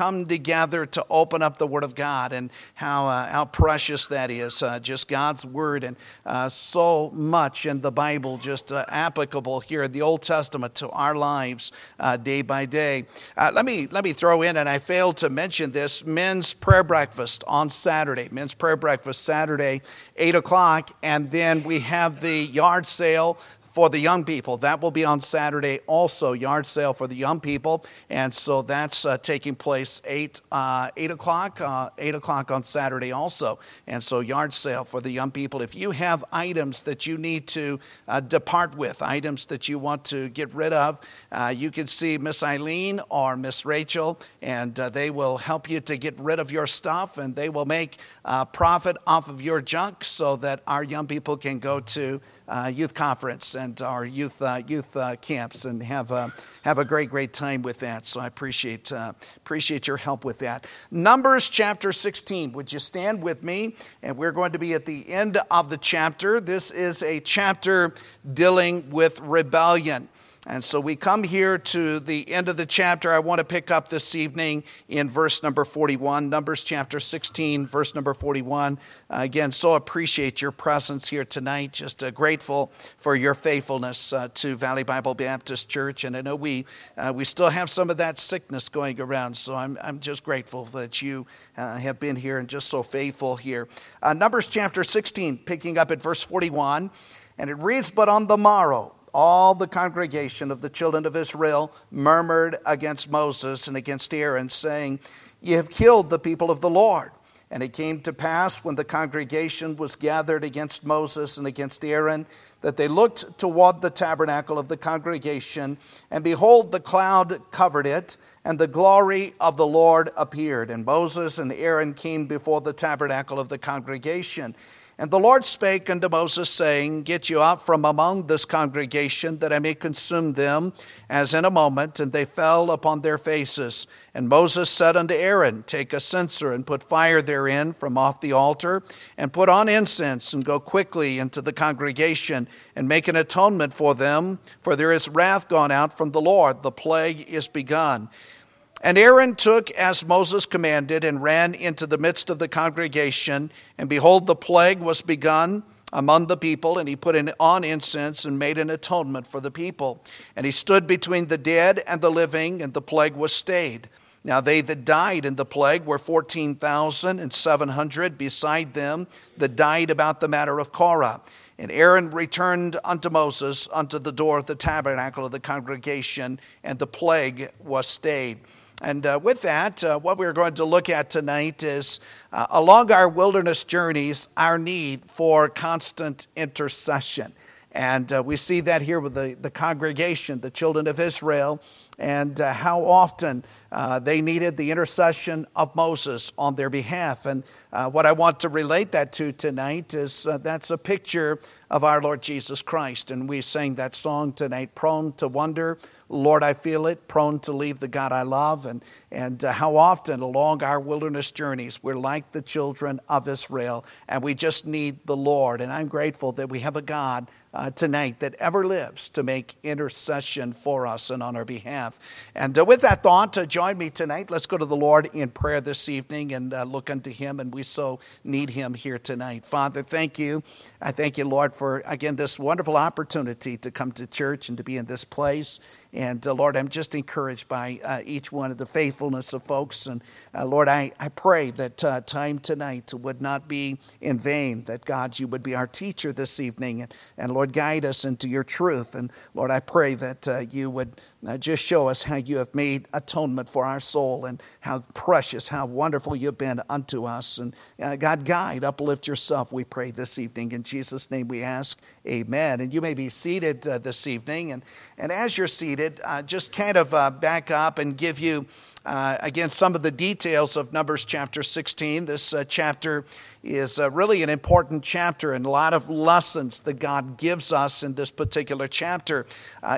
come together to open up the Word of God and how, uh, how precious that is. Uh, just God's Word and uh, so much in the Bible, just uh, applicable here in the Old Testament to our lives uh, day by day. Uh, let, me, let me throw in, and I failed to mention this men's prayer breakfast on Saturday. Men's prayer breakfast Saturday, 8 o'clock. And then we have the yard sale for the young people. That will be on Saturday also, yard sale for the young people. And so that's uh, taking place 8, uh, 8 o'clock, uh, 8 o'clock on Saturday also. And so yard sale for the young people. If you have items that you need to uh, depart with, items that you want to get rid of, uh, you can see Miss Eileen or Miss Rachel, and uh, they will help you to get rid of your stuff, and they will make profit off of your junk so that our young people can go to youth conference and our youth uh, youth uh, camps and have a, have a great great time with that. So I appreciate uh, appreciate your help with that. Numbers chapter 16. Would you stand with me? And we're going to be at the end of the chapter. This is a chapter dealing with rebellion. And so we come here to the end of the chapter. I want to pick up this evening in verse number 41, Numbers chapter 16, verse number 41. Uh, again, so appreciate your presence here tonight. Just uh, grateful for your faithfulness uh, to Valley Bible Baptist Church. And I know we, uh, we still have some of that sickness going around. So I'm, I'm just grateful that you uh, have been here and just so faithful here. Uh, Numbers chapter 16, picking up at verse 41. And it reads, But on the morrow, all the congregation of the children of Israel murmured against Moses and against Aaron, saying, Ye have killed the people of the Lord. And it came to pass when the congregation was gathered against Moses and against Aaron that they looked toward the tabernacle of the congregation, and behold, the cloud covered it, and the glory of the Lord appeared. And Moses and Aaron came before the tabernacle of the congregation. And the Lord spake unto Moses, saying, Get you out from among this congregation, that I may consume them, as in a moment. And they fell upon their faces. And Moses said unto Aaron, Take a censer, and put fire therein from off the altar, and put on incense, and go quickly into the congregation, and make an atonement for them, for there is wrath gone out from the Lord, the plague is begun. And Aaron took as Moses commanded and ran into the midst of the congregation. And behold, the plague was begun among the people, and he put on incense and made an atonement for the people. And he stood between the dead and the living, and the plague was stayed. Now they that died in the plague were 14,700 beside them that died about the matter of Korah. And Aaron returned unto Moses unto the door of the tabernacle of the congregation, and the plague was stayed. And uh, with that, uh, what we're going to look at tonight is uh, along our wilderness journeys, our need for constant intercession. And uh, we see that here with the, the congregation, the children of Israel, and uh, how often uh, they needed the intercession of Moses on their behalf. And what I want to relate that to tonight is that's a picture of our Lord Jesus Christ. And we sang that song tonight, Prone to Wonder Lord, I feel it, prone to leave the God I love. And, and uh, how often along our wilderness journeys, we're like the children of Israel, and we just need the Lord. And I'm grateful that we have a God uh, tonight that ever lives to make intercession for us and on our behalf. And uh, with that thought, uh, join me tonight. Let's go to the Lord in prayer this evening and uh, look unto Him, and we so need Him here tonight. Father, thank you. I thank you, Lord, for again this wonderful opportunity to come to church and to be in this place. And uh, Lord, I'm just encouraged by uh, each one of the faithfulness of folks. And Lord, I, I pray that time tonight would not be in vain, that God, you would be our teacher this evening. And, and Lord, guide us into your truth. And Lord, I pray that uh, you would uh, just show us how you have made atonement for our soul and how precious, how wonderful you've been unto us. And uh, God, guide, uplift yourself, we pray this evening. In Jesus' name we ask, amen. And you may be seated uh, this evening. And, and as you're seated, uh, just kind of uh, back up and give you. Uh, again, some of the details of Numbers chapter 16. This uh, chapter is uh, really an important chapter and a lot of lessons that God gives us in this particular chapter.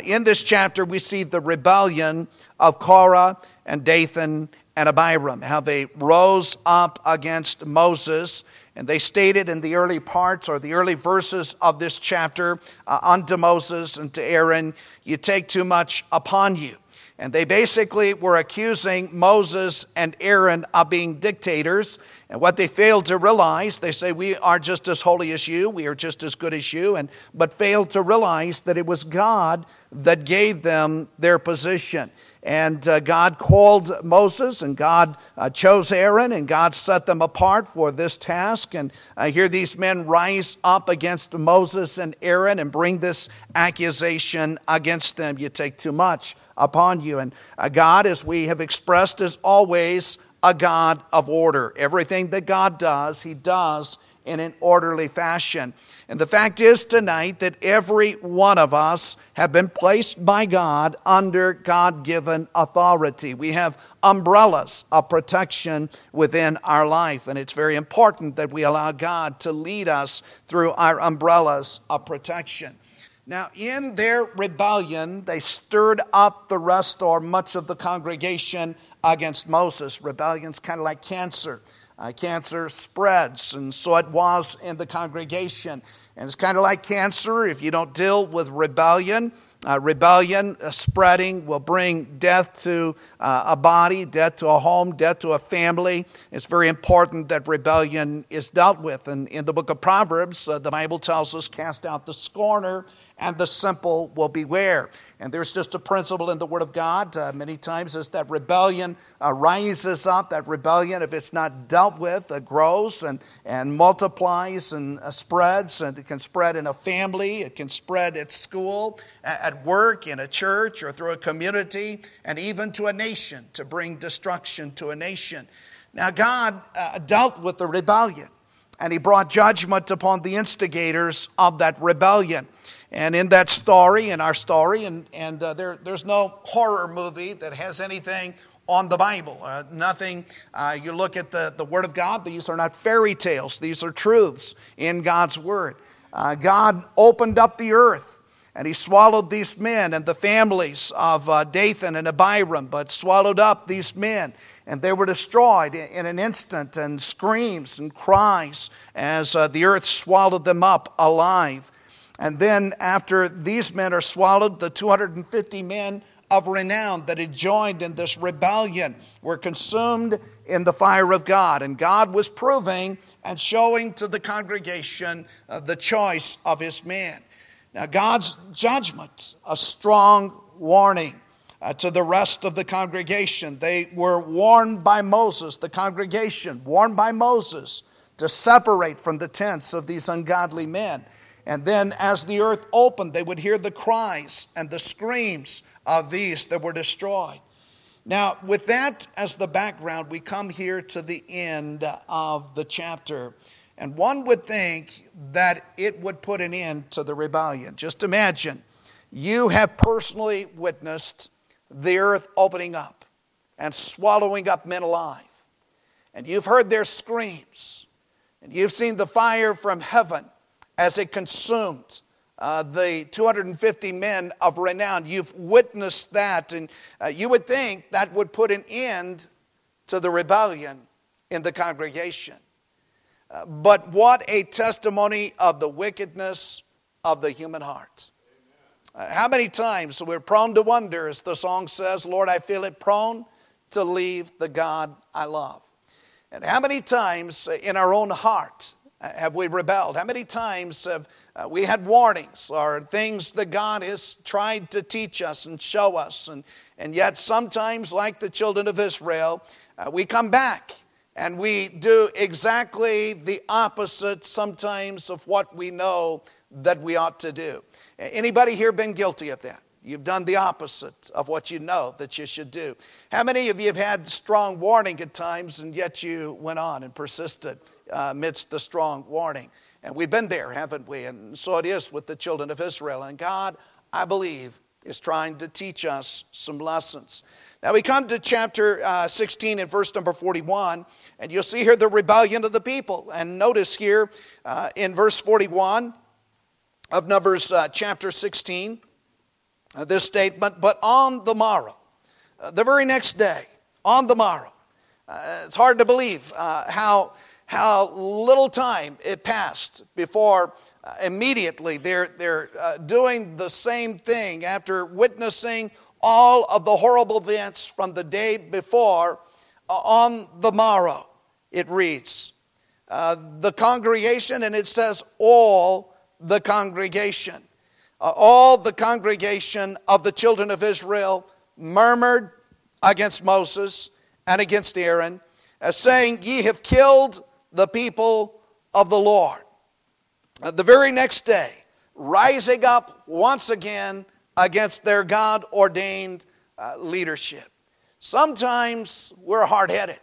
In this chapter, we see the rebellion of Korah and Dathan and Abiram, how they rose up against Moses. And they stated in the early parts or the early verses of this chapter uh, unto Moses and to Aaron, You take too much upon you. And they basically were accusing Moses and Aaron of being dictators. And what they failed to realize, they say, We are just as holy as you, we are just as good as you, and, but failed to realize that it was God that gave them their position. And uh, God called Moses, and God uh, chose Aaron, and God set them apart for this task. And uh, here these men rise up against Moses and Aaron and bring this accusation against them. You take too much upon you. And uh, God, as we have expressed, is always a God of order. Everything that God does, He does in an orderly fashion. And the fact is tonight that every one of us have been placed by God under God given authority. We have umbrellas of protection within our life, and it's very important that we allow God to lead us through our umbrellas of protection. Now, in their rebellion, they stirred up the rest or much of the congregation against Moses. Rebellion's kind of like cancer. Uh, cancer spreads, and so it was in the congregation. And it's kind of like cancer. If you don't deal with rebellion, uh, rebellion uh, spreading will bring death to uh, a body, death to a home, death to a family. It's very important that rebellion is dealt with. And in the book of Proverbs, uh, the Bible tells us, cast out the scorner and the simple will beware. And there's just a principle in the Word of God uh, many times is that rebellion uh, rises up. That rebellion, if it's not dealt with, uh, grows and, and multiplies and uh, spreads. And it can spread in a family, it can spread at school, at work, in a church, or through a community, and even to a nation to bring destruction to a nation. Now, God uh, dealt with the rebellion, and He brought judgment upon the instigators of that rebellion. And in that story, in our story, and, and uh, there, there's no horror movie that has anything on the Bible. Uh, nothing, uh, you look at the, the Word of God, these are not fairy tales, these are truths in God's Word. Uh, God opened up the earth and he swallowed these men and the families of uh, Dathan and Abiram, but swallowed up these men. And they were destroyed in an instant, and screams and cries as uh, the earth swallowed them up alive. And then, after these men are swallowed, the 250 men of renown that had joined in this rebellion were consumed in the fire of God. And God was proving and showing to the congregation uh, the choice of his men. Now, God's judgment, a strong warning uh, to the rest of the congregation. They were warned by Moses, the congregation, warned by Moses to separate from the tents of these ungodly men. And then, as the earth opened, they would hear the cries and the screams of these that were destroyed. Now, with that as the background, we come here to the end of the chapter. And one would think that it would put an end to the rebellion. Just imagine you have personally witnessed the earth opening up and swallowing up men alive. And you've heard their screams. And you've seen the fire from heaven as it consumed uh, the 250 men of renown. You've witnessed that, and uh, you would think that would put an end to the rebellion in the congregation. Uh, but what a testimony of the wickedness of the human heart. Uh, how many times we're prone to wonder, as the song says, Lord, I feel it prone to leave the God I love. And how many times in our own heart have we rebelled? How many times have uh, we had warnings or things that God has tried to teach us and show us? And, and yet, sometimes, like the children of Israel, uh, we come back and we do exactly the opposite sometimes of what we know that we ought to do. Anybody here been guilty of that? You've done the opposite of what you know that you should do. How many of you have had strong warning at times and yet you went on and persisted uh, amidst the strong warning? And we've been there, haven't we? And so it is with the children of Israel. And God, I believe, is trying to teach us some lessons. Now we come to chapter uh, 16 and verse number 41, and you'll see here the rebellion of the people. And notice here uh, in verse 41 of Numbers uh, chapter 16 uh, this statement, but on the morrow, uh, the very next day, on the morrow. Uh, it's hard to believe how, how little time it passed before uh, immediately they're, they're uh, doing the same thing after witnessing all of the horrible events from the day before uh, on the morrow. It reads, uh, the congregation, and it says all the congregation. Uh, all the congregation of the children of Israel murmured against Moses and against Aaron, uh, saying, Ye have killed the people of the Lord. Uh, the very next day, rising up once again against their God ordained uh, leadership. Sometimes we're hard headed.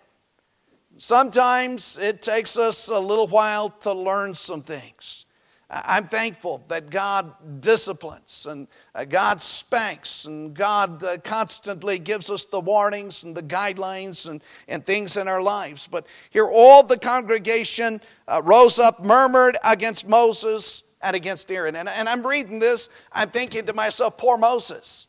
Sometimes it takes us a little while to learn some things. I'm thankful that God disciplines and uh, God spanks and God uh, constantly gives us the warnings and the guidelines and, and things in our lives. But here, all the congregation uh, rose up, murmured against Moses and against Aaron. And, and I'm reading this, I'm thinking to myself, poor Moses.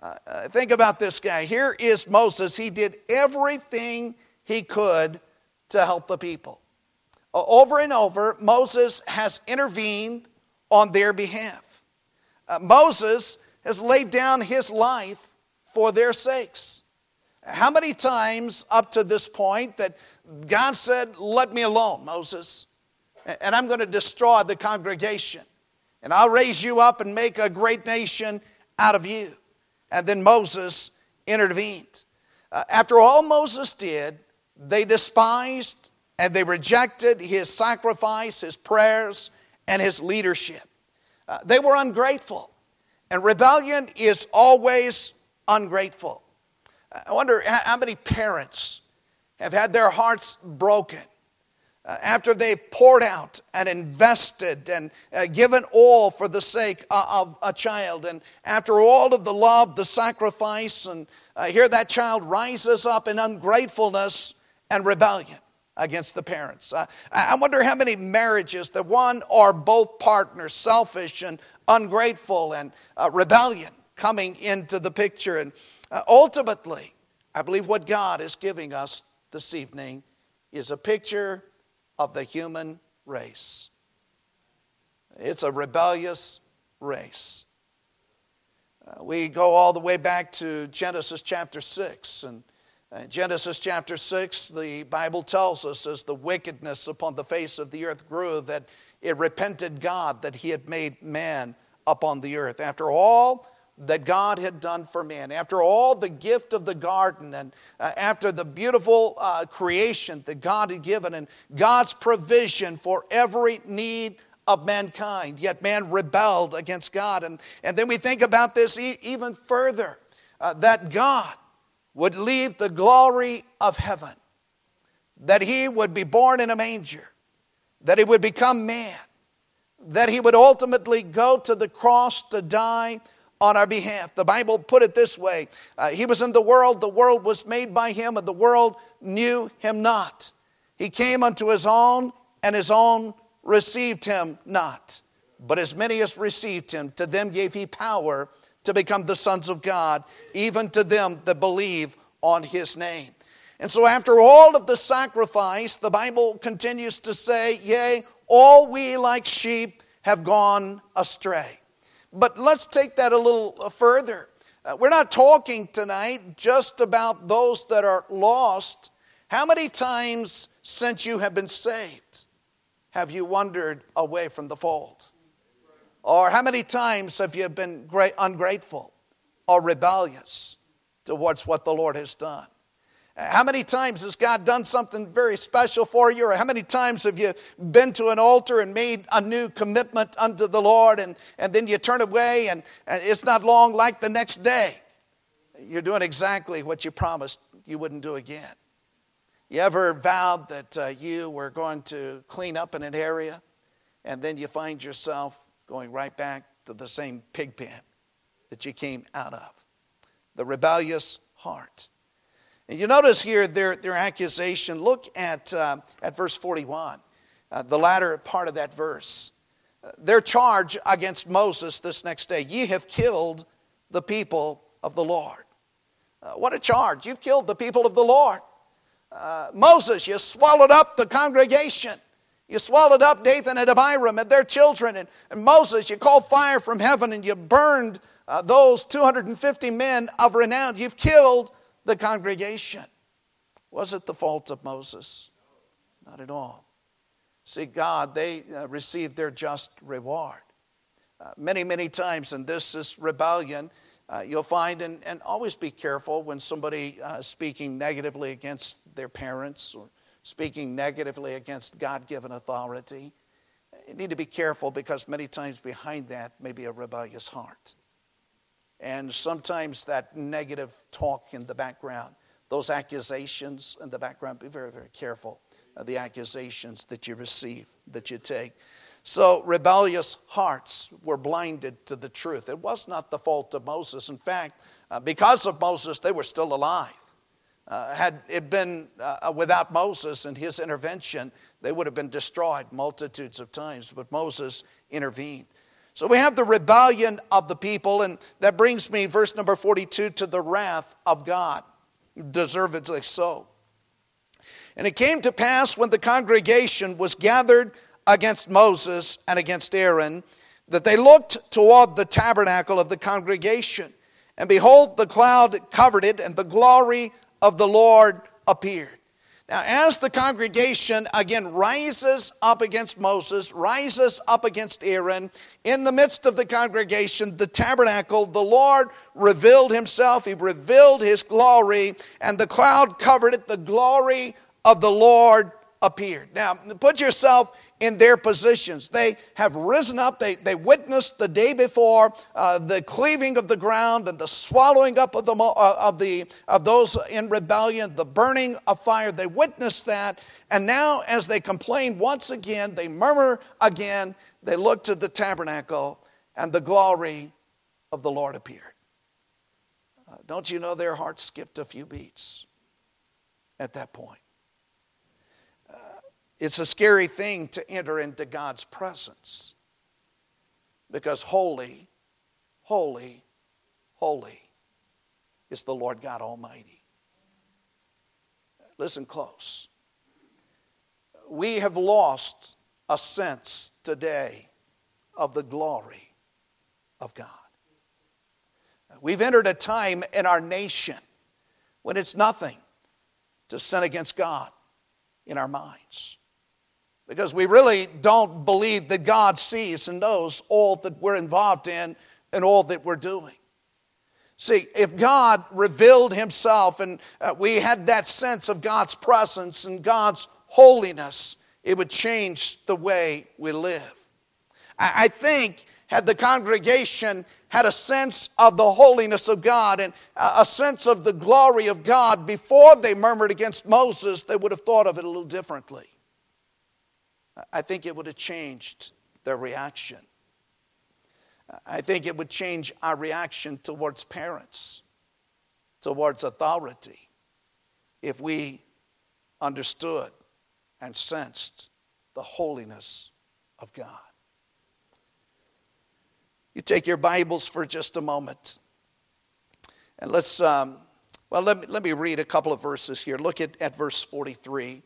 Uh, think about this guy. Here is Moses. He did everything he could to help the people. Over and over, Moses has intervened on their behalf. Uh, Moses has laid down his life for their sakes. How many times up to this point that God said, Let me alone, Moses, and I'm going to destroy the congregation, and I'll raise you up and make a great nation out of you. And then Moses intervened. Uh, after all Moses did, they despised and they rejected his sacrifice, his prayers, and his leadership. Uh, they were ungrateful, and rebellion is always ungrateful. I wonder how many parents have had their hearts broken uh, after they poured out and invested and uh, given all for the sake of a child. And after all of the love, the sacrifice, and uh, here that child rises up in ungratefulness and rebellion against the parents. I wonder how many marriages that one or both partners selfish and ungrateful and uh, rebellion coming into the picture. And uh, ultimately, I believe what God is giving us this evening is a picture of the human race. It's a rebellious race. Uh, we go all the way back to Genesis chapter 6 and in uh, Genesis chapter 6, the Bible tells us as the wickedness upon the face of the earth grew, that it repented God that he had made man upon the earth. After all that God had done for man, after all the gift of the garden, and uh, after the beautiful uh, creation that God had given, and God's provision for every need of mankind, yet man rebelled against God. And, and then we think about this e- even further uh, that God would leave the glory of heaven, that he would be born in a manger, that he would become man, that he would ultimately go to the cross to die on our behalf. The Bible put it this way uh, He was in the world, the world was made by him, and the world knew him not. He came unto his own, and his own received him not. But as many as received him, to them gave he power to become the sons of God, even to them that believe on his name. And so, after all of the sacrifice, the Bible continues to say, Yea, all we like sheep have gone astray. But let's take that a little further. Uh, we're not talking tonight just about those that are lost. How many times since you have been saved have you wandered away from the fold? Or how many times have you been ungrateful or rebellious towards what the Lord has done? How many times has God done something very special for you? Or how many times have you been to an altar and made a new commitment unto the Lord and, and then you turn away and, and it's not long like the next day? You're doing exactly what you promised you wouldn't do again. You ever vowed that uh, you were going to clean up in an area and then you find yourself going right back to the same pig pen that you came out of. The rebellious heart. And you notice here their, their accusation. Look at, uh, at verse 41, uh, the latter part of that verse. Uh, their charge against Moses this next day Ye have killed the people of the Lord. Uh, what a charge! You've killed the people of the Lord. Uh, Moses, you swallowed up the congregation. You swallowed up Dathan and Abiram and their children. And, and Moses, you called fire from heaven and you burned uh, those 250 men of renown. You've killed the congregation. Was it the fault of Moses? Not at all. See, God, they uh, received their just reward. Uh, many, many times, and this is rebellion, uh, you'll find, and, and always be careful when somebody uh, speaking negatively against their parents or speaking negatively against God given authority. You need to be careful because many times behind that may be a rebellious heart. And sometimes that negative talk in the background, those accusations in the background, be very, very careful of the accusations that you receive, that you take. So, rebellious hearts were blinded to the truth. It was not the fault of Moses. In fact, uh, because of Moses, they were still alive. Uh, had it been uh, without Moses and his intervention, they would have been destroyed multitudes of times, but Moses intervened. So we have the rebellion of the people, and that brings me, verse number 42, to the wrath of God, deservedly so. And it came to pass when the congregation was gathered against Moses and against Aaron that they looked toward the tabernacle of the congregation. And behold, the cloud covered it, and the glory of the Lord appeared. Now, as the congregation again rises up against Moses, rises up against Aaron, in the midst of the congregation, the tabernacle, the Lord revealed himself. He revealed his glory, and the cloud covered it. The glory of the Lord appeared. Now, put yourself in their positions. They have risen up. They, they witnessed the day before uh, the cleaving of the ground and the swallowing up of, the, uh, of, the, of those in rebellion, the burning of fire. They witnessed that. And now, as they complain once again, they murmur again, they look to the tabernacle, and the glory of the Lord appeared. Uh, don't you know their hearts skipped a few beats at that point? It's a scary thing to enter into God's presence because holy, holy, holy is the Lord God Almighty. Listen close. We have lost a sense today of the glory of God. We've entered a time in our nation when it's nothing to sin against God in our minds because we really don't believe that God sees and knows all that we're involved in and all that we're doing. See, if God revealed Himself and uh, we had that sense of God's presence and God's holiness, it would change the way we live. I, I think, had the congregation had a sense of the holiness of God and a sense of the glory of God before they murmured against Moses, they would have thought of it a little differently. I think it would have changed their reaction. I think it would change our reaction towards parents, towards authority, if we understood and sensed the holiness of God. You take your Bibles for just a moment. And let's, um, well, let me, let me read a couple of verses here. Look at, at verse 43.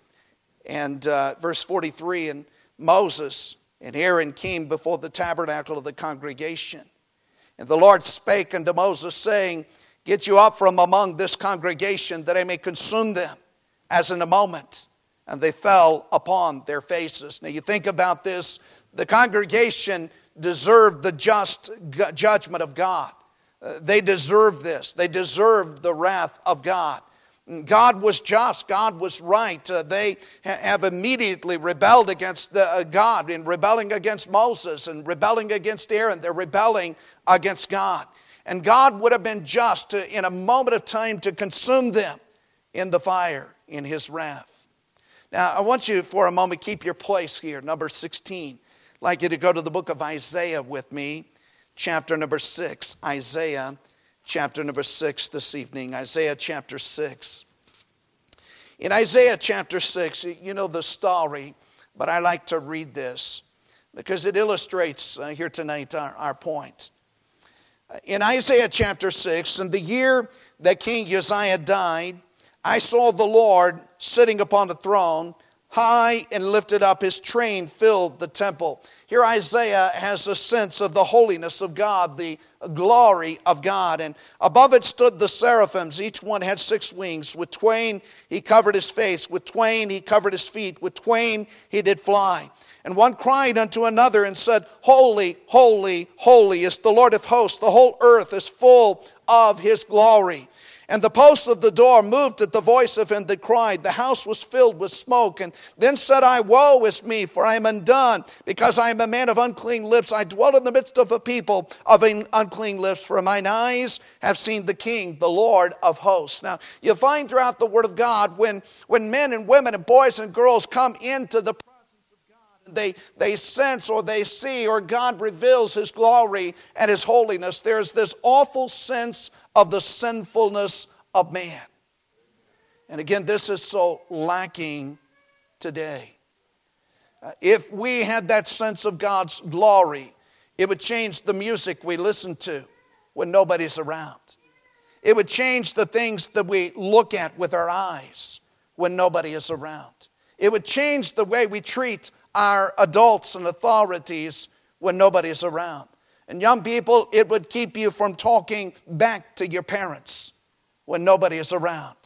And uh, verse 43 and Moses and Aaron came before the tabernacle of the congregation. And the Lord spake unto Moses, saying, Get you up from among this congregation, that I may consume them as in a moment. And they fell upon their faces. Now you think about this the congregation deserved the just judgment of God. Uh, they deserved this, they deserved the wrath of God. God was just, God was right. Uh, they ha- have immediately rebelled against uh, God in rebelling against Moses and rebelling against Aaron. They're rebelling against God. And God would have been just to, in a moment of time to consume them in the fire in his wrath. Now, I want you for a moment keep your place here, number 16. I'd like you to go to the book of Isaiah with me, chapter number 6. Isaiah chapter number 6 this evening, Isaiah chapter 6. In Isaiah chapter 6, you know the story, but I like to read this because it illustrates uh, here tonight our, our point. In Isaiah chapter 6, in the year that King Uzziah died, I saw the Lord sitting upon a throne, high and lifted up. His train filled the temple. Here, Isaiah has a sense of the holiness of God, the glory of God. And above it stood the seraphims. Each one had six wings. With twain he covered his face, with twain he covered his feet, with twain he did fly. And one cried unto another and said, Holy, holy, holy is the Lord of hosts. The whole earth is full of his glory. And the posts of the door moved at the voice of him that cried. The house was filled with smoke. And then said I, Woe is me, for I am undone, because I am a man of unclean lips. I dwell in the midst of a people of unclean lips, for mine eyes have seen the King, the Lord of hosts. Now, you find throughout the Word of God when, when men and women and boys and girls come into the they, they sense or they see or God reveals His glory and His holiness, there's this awful sense of the sinfulness of man. And again, this is so lacking today. Uh, if we had that sense of God's glory, it would change the music we listen to when nobody's around. It would change the things that we look at with our eyes when nobody is around. It would change the way we treat our adults and authorities when nobody's around. And young people, it would keep you from talking back to your parents when nobody is around.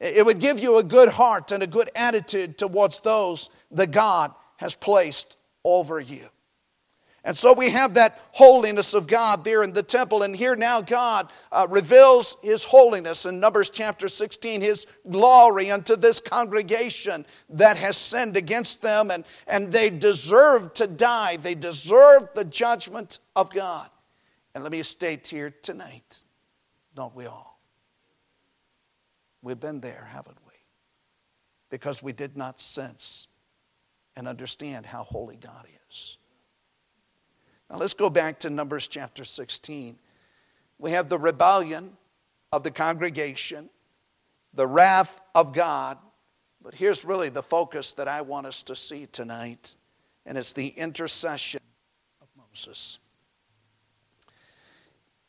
It would give you a good heart and a good attitude towards those that God has placed over you. And so we have that holiness of God there in the temple. And here now God uh, reveals his holiness in Numbers chapter 16, his glory unto this congregation that has sinned against them. And, and they deserve to die, they deserve the judgment of God. And let me state here tonight, don't we all? We've been there, haven't we? Because we did not sense and understand how holy God is. Now let's go back to Numbers chapter 16. We have the rebellion of the congregation, the wrath of God, but here's really the focus that I want us to see tonight, and it's the intercession of Moses.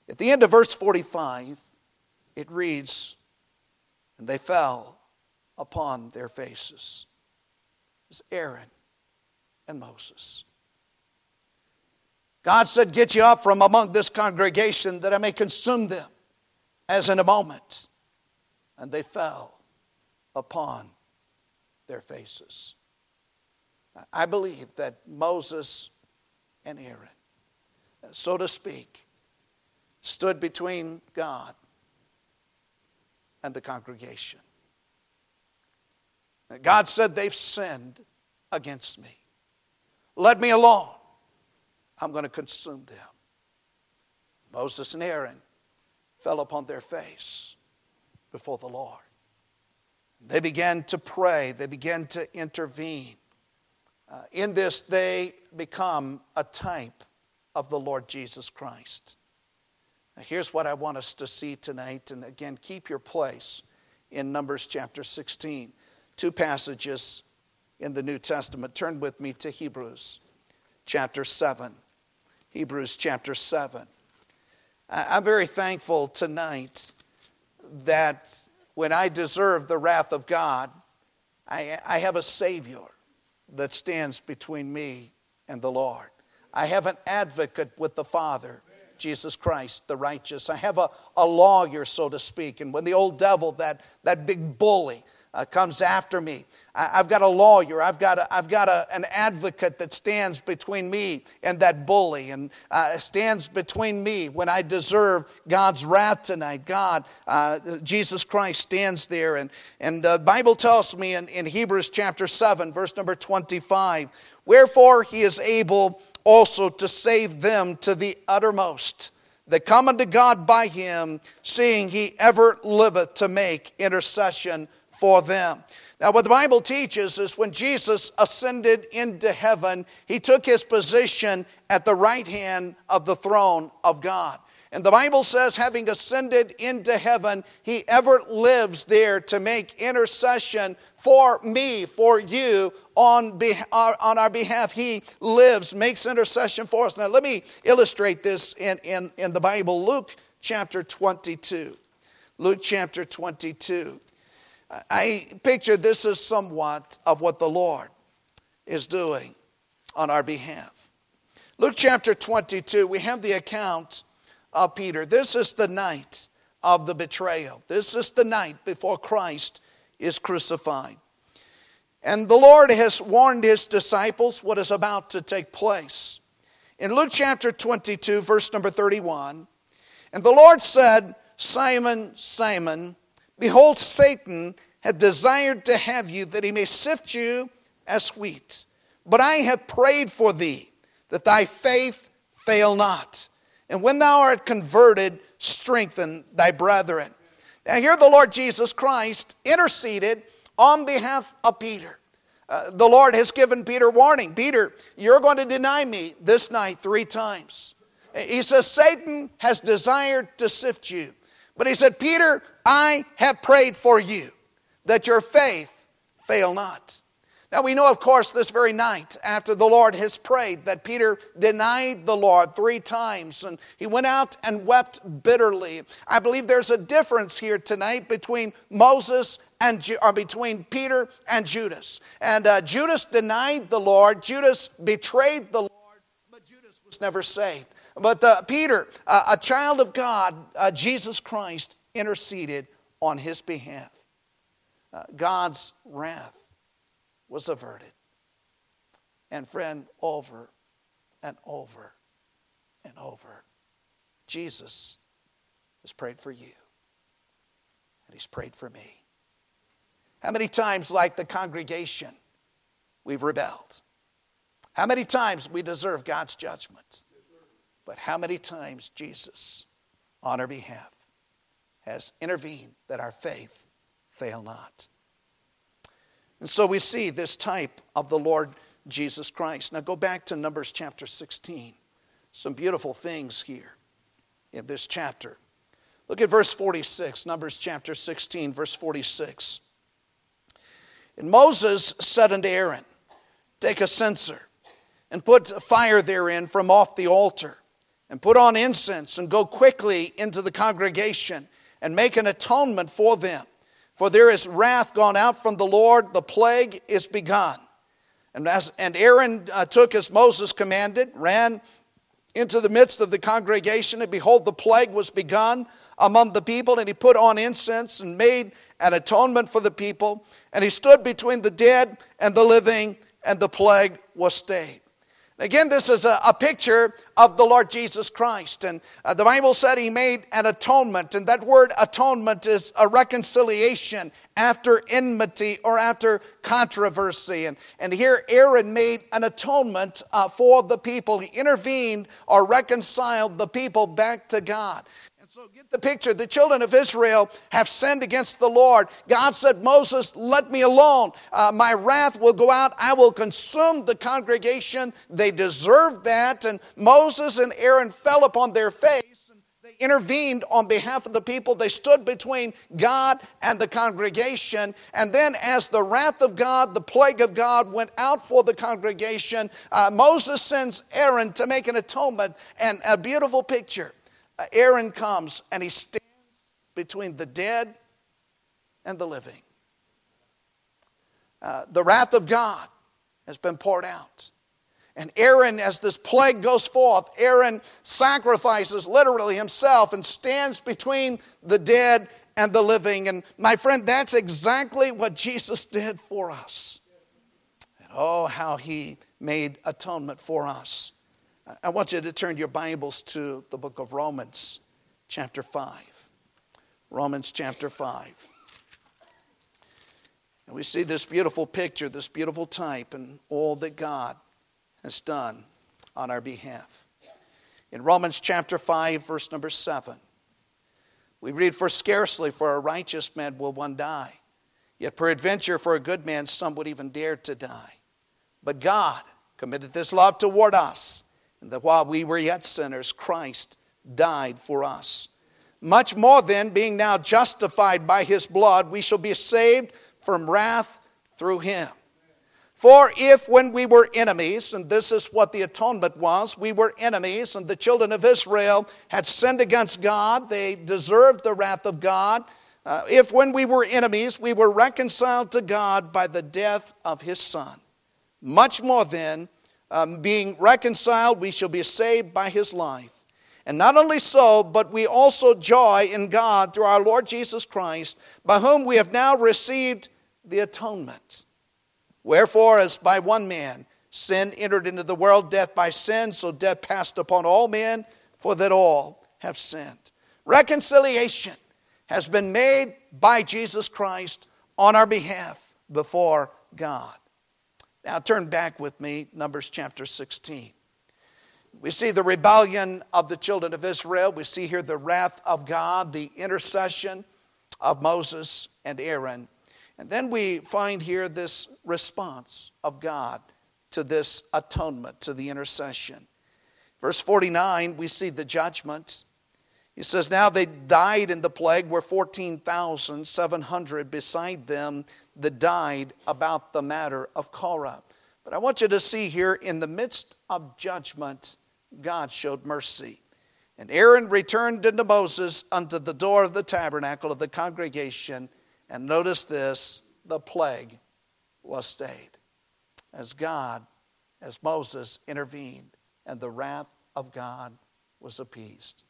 At the end of verse 45, it reads, And they fell upon their faces. It's Aaron and Moses. God said, Get you up from among this congregation that I may consume them as in a moment. And they fell upon their faces. I believe that Moses and Aaron, so to speak, stood between God and the congregation. God said, They've sinned against me. Let me alone. I'm going to consume them. Moses and Aaron fell upon their face before the Lord. They began to pray, they began to intervene. Uh, in this, they become a type of the Lord Jesus Christ. Now, here's what I want us to see tonight, and again, keep your place in Numbers chapter 16. Two passages in the New Testament. Turn with me to Hebrews chapter 7. Hebrews chapter 7. I'm very thankful tonight that when I deserve the wrath of God, I, I have a Savior that stands between me and the Lord. I have an advocate with the Father, Jesus Christ, the righteous. I have a, a lawyer, so to speak. And when the old devil, that, that big bully, uh, comes after me. I, have got a lawyer. I've got, a, I've got a, an advocate that stands between me and that bully and uh, stands between me when I deserve God's wrath tonight. God, uh, Jesus Christ stands there. And, and the Bible tells me in, in Hebrews chapter 7, verse number 25, Wherefore he is able also to save them to the uttermost that come unto God by him, seeing he ever liveth to make intercession for them. Now, what the Bible teaches is when Jesus ascended into heaven, he took his position at the right hand of the throne of God. And the Bible says, having ascended into heaven, he ever lives there to make intercession for me, for you, on, on our behalf. He lives, makes intercession for us. Now, let me illustrate this in, in, in the Bible. Luke chapter 22. Luke chapter 22. I picture this is somewhat of what the Lord is doing on our behalf. Luke chapter 22, we have the account of Peter. This is the night of the betrayal. This is the night before Christ is crucified. And the Lord has warned his disciples what is about to take place. In Luke chapter 22, verse number 31, and the Lord said, Simon, Simon, behold, Satan had desired to have you that he may sift you as wheat. But I have prayed for thee that thy faith fail not. And when thou art converted, strengthen thy brethren. Now, here the Lord Jesus Christ interceded on behalf of Peter. Uh, the Lord has given Peter warning Peter, you're going to deny me this night three times. He says, Satan has desired to sift you. But he said, Peter, I have prayed for you that your faith fail not. Now we know, of course, this very night after the Lord has prayed that Peter denied the Lord three times and he went out and wept bitterly. I believe there's a difference here tonight between Moses and or between Peter and Judas. And uh, Judas denied the Lord, Judas betrayed the Lord, but Judas was never saved. But uh, Peter, uh, a child of God, uh, Jesus Christ, interceded on his behalf. Uh, God's wrath was averted. And friend, over and over and over, Jesus has prayed for you. And he's prayed for me. How many times, like the congregation, we've rebelled? How many times we deserve God's judgment? But how many times Jesus, on our behalf, has intervened that our faith fail not? And so we see this type of the Lord Jesus Christ. Now go back to Numbers chapter 16. Some beautiful things here in this chapter. Look at verse 46, Numbers chapter 16, verse 46. And Moses said unto Aaron, Take a censer and put fire therein from off the altar, and put on incense, and go quickly into the congregation, and make an atonement for them for there is wrath gone out from the Lord, the plague is begun. And, as, and Aaron uh, took as Moses commanded, ran into the midst of the congregation, and behold, the plague was begun among the people, and he put on incense and made an atonement for the people. And he stood between the dead and the living, and the plague was stayed. Again, this is a, a, picture of the Lord Jesus Christ. And uh, the Bible said he made an atonement. And that word atonement is a reconciliation after enmity or after controversy. And, and here Aaron made an atonement uh, for the people. He intervened or reconciled the people back to God. So get the picture. The children of Israel have sinned against the Lord. God said, Moses, let me alone. Uh, my wrath will go out. I will consume the congregation. They deserved that. And Moses and Aaron fell upon their face. They intervened on behalf of the people. They stood between God and the congregation. And then, as the wrath of God, the plague of God went out for the congregation, uh, Moses sends Aaron to make an atonement. And a beautiful picture. Aaron comes and he stands between the dead and the living. Uh, the wrath of God has been poured out. And Aaron, as this plague goes forth, Aaron sacrifices literally himself and stands between the dead and the living. And my friend, that's exactly what Jesus did for us. And oh, how he made atonement for us. I want you to turn your Bibles to the book of Romans, chapter 5. Romans chapter 5. And we see this beautiful picture, this beautiful type, and all that God has done on our behalf. In Romans chapter 5, verse number 7, we read, For scarcely for a righteous man will one die, yet peradventure for a good man some would even dare to die. But God committed this love toward us and that while we were yet sinners, Christ died for us. Much more then, being now justified by his blood, we shall be saved from wrath through him. For if when we were enemies, and this is what the atonement was, we were enemies, and the children of Israel had sinned against God, they deserved the wrath of God. Uh, if when we were enemies, we were reconciled to God by the death of his Son, much more then, um, being reconciled, we shall be saved by his life. And not only so, but we also joy in God through our Lord Jesus Christ, by whom we have now received the atonement. Wherefore, as by one man sin entered into the world, death by sin, so death passed upon all men, for that all have sinned. Reconciliation has been made by Jesus Christ on our behalf before God. Now turn back with me, Numbers chapter 16. We see the rebellion of the children of Israel. We see here the wrath of God, the intercession of Moses and Aaron. And then we find here this response of God to this atonement, to the intercession. Verse 49, we see the judgment. He says, Now they died in the plague were 14,700 beside them that died about the matter of Korah. But I want you to see here, in the midst of judgment, God showed mercy. And Aaron returned unto Moses unto the door of the tabernacle of the congregation. And notice this the plague was stayed. As God, as Moses intervened, and the wrath of God was appeased.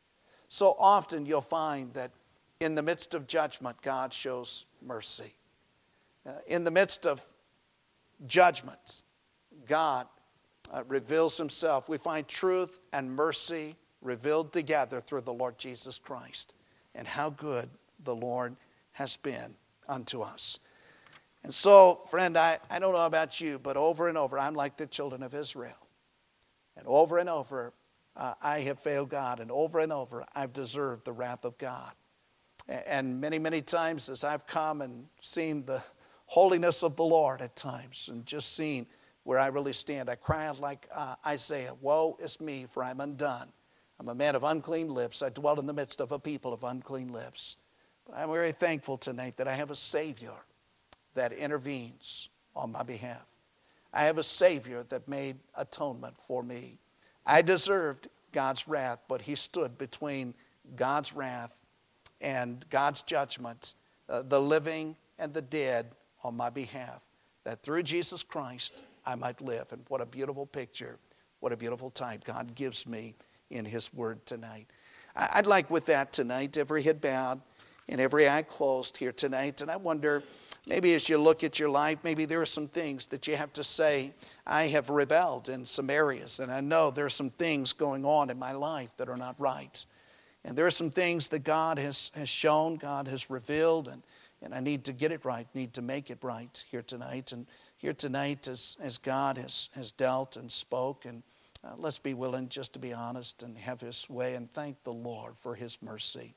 So often you'll find that in the midst of judgment, God shows mercy. Uh, in the midst of judgments, God uh, reveals himself. We find truth and mercy revealed together through the Lord Jesus Christ and how good the Lord has been unto us. And so, friend, I, I don't know about you, but over and over, I'm like the children of Israel. And over and over, uh, I have failed God, and over and over, I've deserved the wrath of God. And many, many times as I've come and seen the holiness of the Lord at times and just seeing where I really stand, I cry out like uh, Isaiah Woe is me, for I'm undone. I'm a man of unclean lips. I dwell in the midst of a people of unclean lips. But I'm very thankful tonight that I have a Savior that intervenes on my behalf. I have a Savior that made atonement for me. I deserved God's wrath, but He stood between God's wrath and God's judgment, uh, the living and the dead, on my behalf, that through Jesus Christ I might live. And what a beautiful picture, what a beautiful type God gives me in His Word tonight. I'd like with that tonight, every head bowed and every eye closed here tonight, and I wonder Maybe as you look at your life, maybe there are some things that you have to say, I have rebelled in some areas, and I know there are some things going on in my life that are not right. And there are some things that God has, has shown, God has revealed, and, and I need to get it right, need to make it right here tonight. And here tonight, as, as God has, has dealt and spoke, and uh, let's be willing just to be honest and have His way and thank the Lord for His mercy.